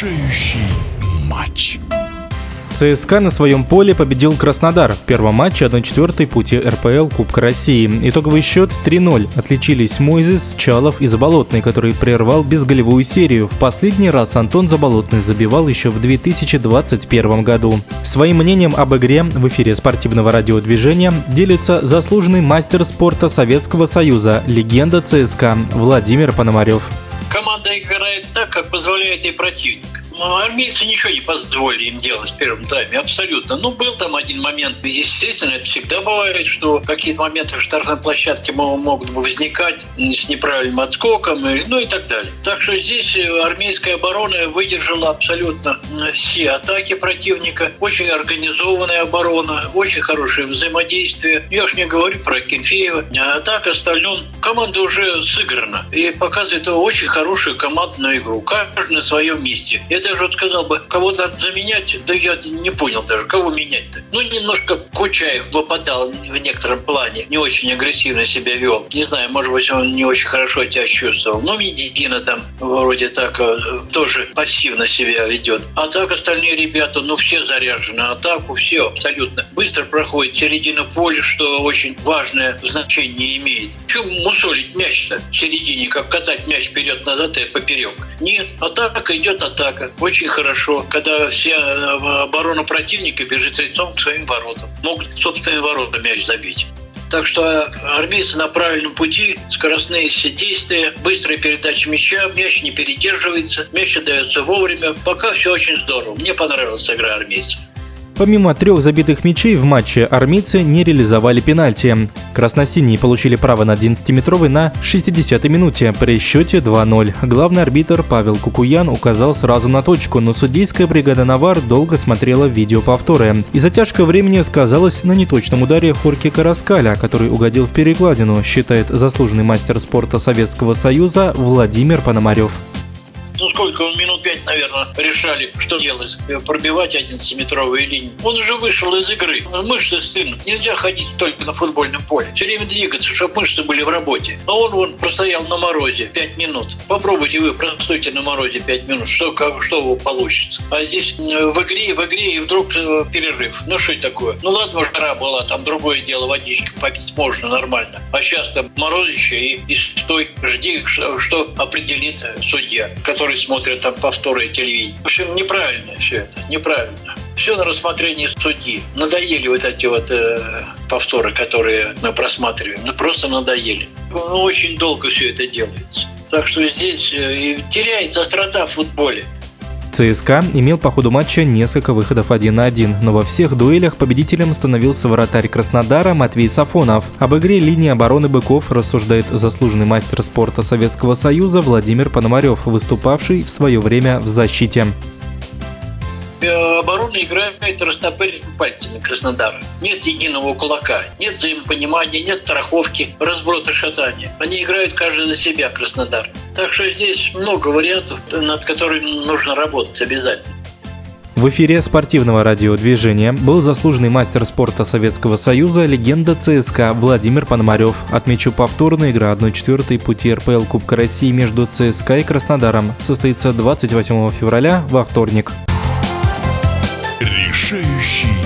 Решающий матч. ЦСКА на своем поле победил Краснодар в первом матче 1-4 пути РПЛ Кубка России. Итоговый счет 3-0. Отличились Мойзес, Чалов и Заболотный, который прервал безголевую серию. В последний раз Антон Заболотный забивал еще в 2021 году. Своим мнением об игре в эфире спортивного радиодвижения делится заслуженный мастер спорта Советского Союза, легенда ЦСКА Владимир Пономарев. Команда играет так, как позволяет ей противник. Ну, армейцы ничего не позволили им делать в первом тайме, абсолютно. Ну, был там один момент, естественно, это всегда бывает, что какие-то моменты в штрафной площадке могут возникать с неправильным отскоком, ну и так далее. Так что здесь армейская оборона выдержала абсолютно все атаки противника, очень организованная оборона, очень хорошее взаимодействие. Я уж не говорю про Кенфеева, а так остальном команда уже сыграна и показывает очень хорошую командную игру, каждый на своем месте. Это даже вот сказал бы, кого-то заменять, да я не понял даже, кого менять-то. Ну, немножко Кучаев выпадал в некотором плане, не очень агрессивно себя вел. Не знаю, может быть, он не очень хорошо тебя чувствовал. Ну, Медидина там вроде так э, тоже пассивно себя ведет. А так остальные ребята, ну, все заряжены. Атаку все абсолютно. Быстро проходит середину поля, что очень важное значение имеет. Чем мусолить мяч-то в середине, как катать мяч вперед-назад и поперек? Нет, атака идет атака очень хорошо, когда вся э, оборона противника бежит лицом к своим воротам. Могут собственные ворота мяч забить. Так что армейцы на правильном пути, скоростные все действия, быстрая передача мяча, мяч не передерживается, мяч отдается вовремя. Пока все очень здорово. Мне понравилась игра армейцев. Помимо трех забитых мячей в матче, армейцы не реализовали пенальти. Красносиние получили право на 11-метровый на 60-й минуте при счете 2-0. Главный арбитр Павел Кукуян указал сразу на точку, но судейская бригада «Навар» долго смотрела видео повторы. И затяжка времени сказалась на неточном ударе Хорки Караскаля, который угодил в перекладину, считает заслуженный мастер спорта Советского Союза Владимир Пономарев ну сколько, он минут пять, наверное, решали, что делать, пробивать 11-метровые линии. Он уже вышел из игры. Мышцы стынут. Нельзя ходить только на футбольном поле. Все время двигаться, чтобы мышцы были в работе. А он вон простоял на морозе 5 минут. Попробуйте вы, простойте на морозе 5 минут, что, как, что у вас получится. А здесь в игре, в игре, и вдруг э, перерыв. Ну что это такое? Ну ладно, жара была, там другое дело, водички попить можно нормально. А сейчас там морозище и, и стой, жди, что, что определит судья, который которые смотрят там повторы телевидения. В общем, неправильно все это, неправильно. Все на рассмотрение судьи. Надоели вот эти вот э, повторы, которые мы просматриваем. Ну, просто надоели. Ну, очень долго все это делается. Так что здесь э, теряется острота в футболе. ЦСКА имел по ходу матча несколько выходов один на один, но во всех дуэлях победителем становился вратарь Краснодара Матвей Сафонов. Об игре линии обороны «Быков» рассуждает заслуженный мастер спорта Советского Союза Владимир Пономарев, выступавший в свое время в защите. Э, оборона играет растопыренными пальцами Краснодара. Нет единого кулака, нет взаимопонимания, нет страховки, разброта шатания. Они играют каждый за себя, Краснодар. Так что здесь много вариантов, над которыми нужно работать обязательно. В эфире спортивного радиодвижения был заслуженный мастер спорта Советского Союза, легенда ЦСКА Владимир Пономарев. Отмечу повторная игра 1-4 пути РПЛ Кубка России между ЦСКА и Краснодаром состоится 28 февраля во вторник. Решающий